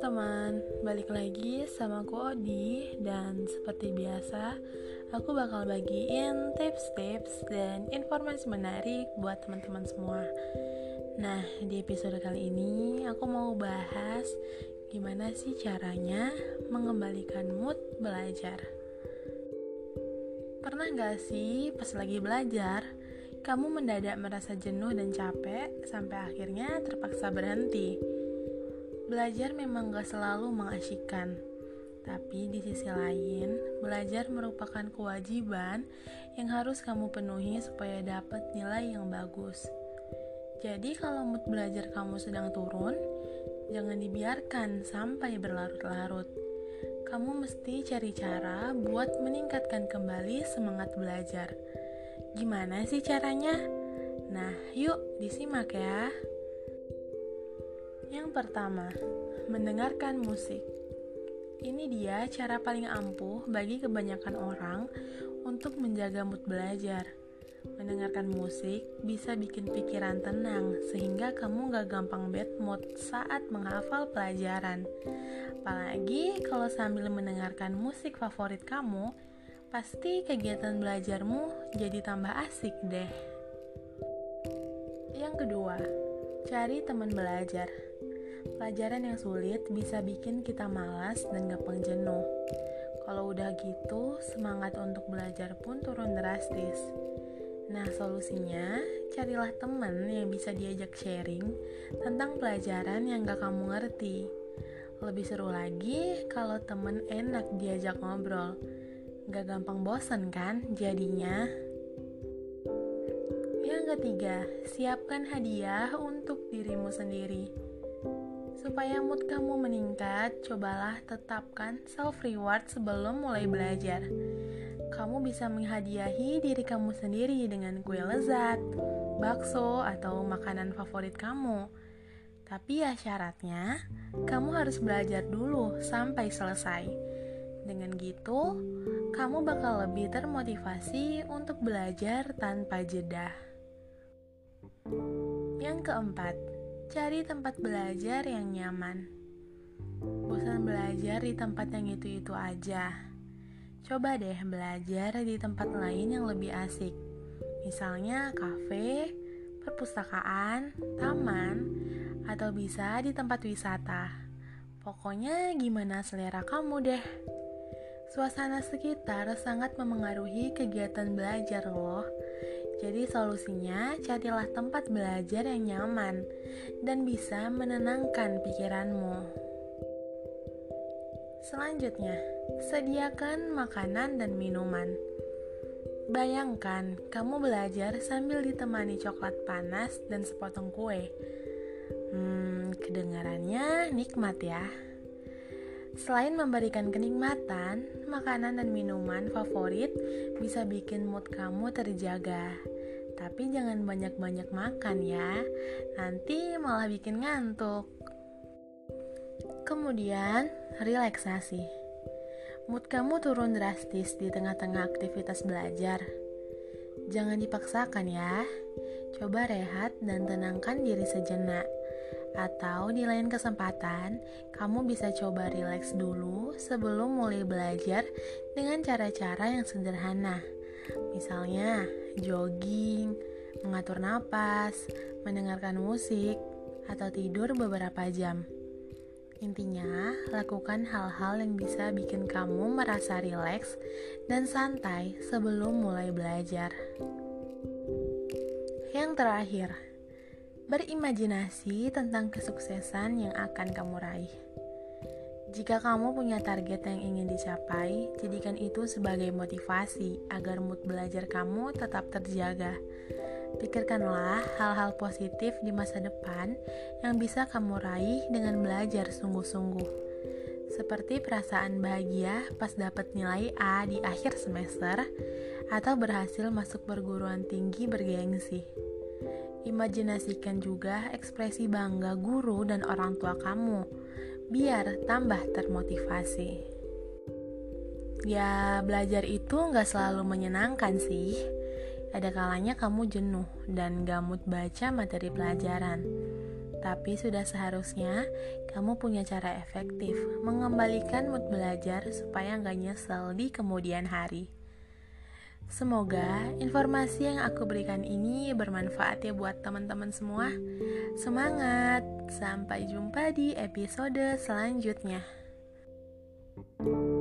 teman-teman, balik lagi sama aku Odi dan seperti biasa aku bakal bagiin tips-tips dan informasi menarik buat teman-teman semua. Nah, di episode kali ini aku mau bahas gimana sih caranya mengembalikan mood belajar. Pernah gak sih pas lagi belajar, kamu mendadak merasa jenuh dan capek sampai akhirnya terpaksa berhenti? Belajar memang gak selalu mengasyikkan, tapi di sisi lain, belajar merupakan kewajiban yang harus kamu penuhi supaya dapat nilai yang bagus. Jadi, kalau mood belajar kamu sedang turun, jangan dibiarkan sampai berlarut-larut. Kamu mesti cari cara buat meningkatkan kembali semangat belajar. Gimana sih caranya? Nah, yuk disimak ya. Yang pertama, mendengarkan musik. Ini dia cara paling ampuh bagi kebanyakan orang untuk menjaga mood belajar. Mendengarkan musik bisa bikin pikiran tenang sehingga kamu gak gampang bad mood saat menghafal pelajaran. Apalagi kalau sambil mendengarkan musik favorit kamu, pasti kegiatan belajarmu jadi tambah asik deh. Yang kedua, cari teman belajar. Pelajaran yang sulit bisa bikin kita malas dan gampang jenuh. Kalau udah gitu, semangat untuk belajar pun turun drastis. Nah, solusinya carilah teman yang bisa diajak sharing tentang pelajaran yang gak kamu ngerti. Lebih seru lagi kalau temen enak diajak ngobrol. Gak gampang bosen kan jadinya? Yang ketiga, siapkan hadiah untuk dirimu sendiri. Supaya mood kamu meningkat, cobalah tetapkan self-reward sebelum mulai belajar. Kamu bisa menghadiahi diri kamu sendiri dengan kue lezat, bakso, atau makanan favorit kamu. Tapi ya syaratnya, kamu harus belajar dulu sampai selesai. Dengan gitu, kamu bakal lebih termotivasi untuk belajar tanpa jeda. Yang keempat, Cari tempat belajar yang nyaman. Bosan belajar di tempat yang itu-itu aja. Coba deh belajar di tempat lain yang lebih asik. Misalnya kafe, perpustakaan, taman, atau bisa di tempat wisata. Pokoknya gimana selera kamu deh. Suasana sekitar sangat memengaruhi kegiatan belajar loh. Jadi solusinya carilah tempat belajar yang nyaman dan bisa menenangkan pikiranmu. Selanjutnya, sediakan makanan dan minuman. Bayangkan kamu belajar sambil ditemani coklat panas dan sepotong kue. Hmm, kedengarannya nikmat ya. Selain memberikan kenikmatan, makanan dan minuman favorit bisa bikin mood kamu terjaga. Tapi jangan banyak-banyak makan ya, nanti malah bikin ngantuk. Kemudian, relaksasi. Mood kamu turun drastis di tengah-tengah aktivitas belajar. Jangan dipaksakan ya. Coba rehat dan tenangkan diri sejenak. Atau di lain kesempatan, kamu bisa coba rileks dulu sebelum mulai belajar dengan cara-cara yang sederhana. Misalnya, jogging, mengatur napas, mendengarkan musik, atau tidur beberapa jam. Intinya, lakukan hal-hal yang bisa bikin kamu merasa rileks dan santai sebelum mulai belajar. Yang terakhir, Berimajinasi tentang kesuksesan yang akan kamu raih. Jika kamu punya target yang ingin dicapai, jadikan itu sebagai motivasi agar mood belajar kamu tetap terjaga. Pikirkanlah hal-hal positif di masa depan yang bisa kamu raih dengan belajar sungguh-sungguh. Seperti perasaan bahagia pas dapat nilai A di akhir semester atau berhasil masuk perguruan tinggi bergengsi. Imajinasikan juga ekspresi bangga guru dan orang tua kamu, biar tambah termotivasi. Ya, belajar itu nggak selalu menyenangkan sih. Ada kalanya kamu jenuh dan mood baca materi pelajaran. Tapi sudah seharusnya kamu punya cara efektif mengembalikan mood belajar supaya nggak nyesel di kemudian hari. Semoga informasi yang aku berikan ini bermanfaat ya buat teman-teman semua. Semangat, sampai jumpa di episode selanjutnya. thank you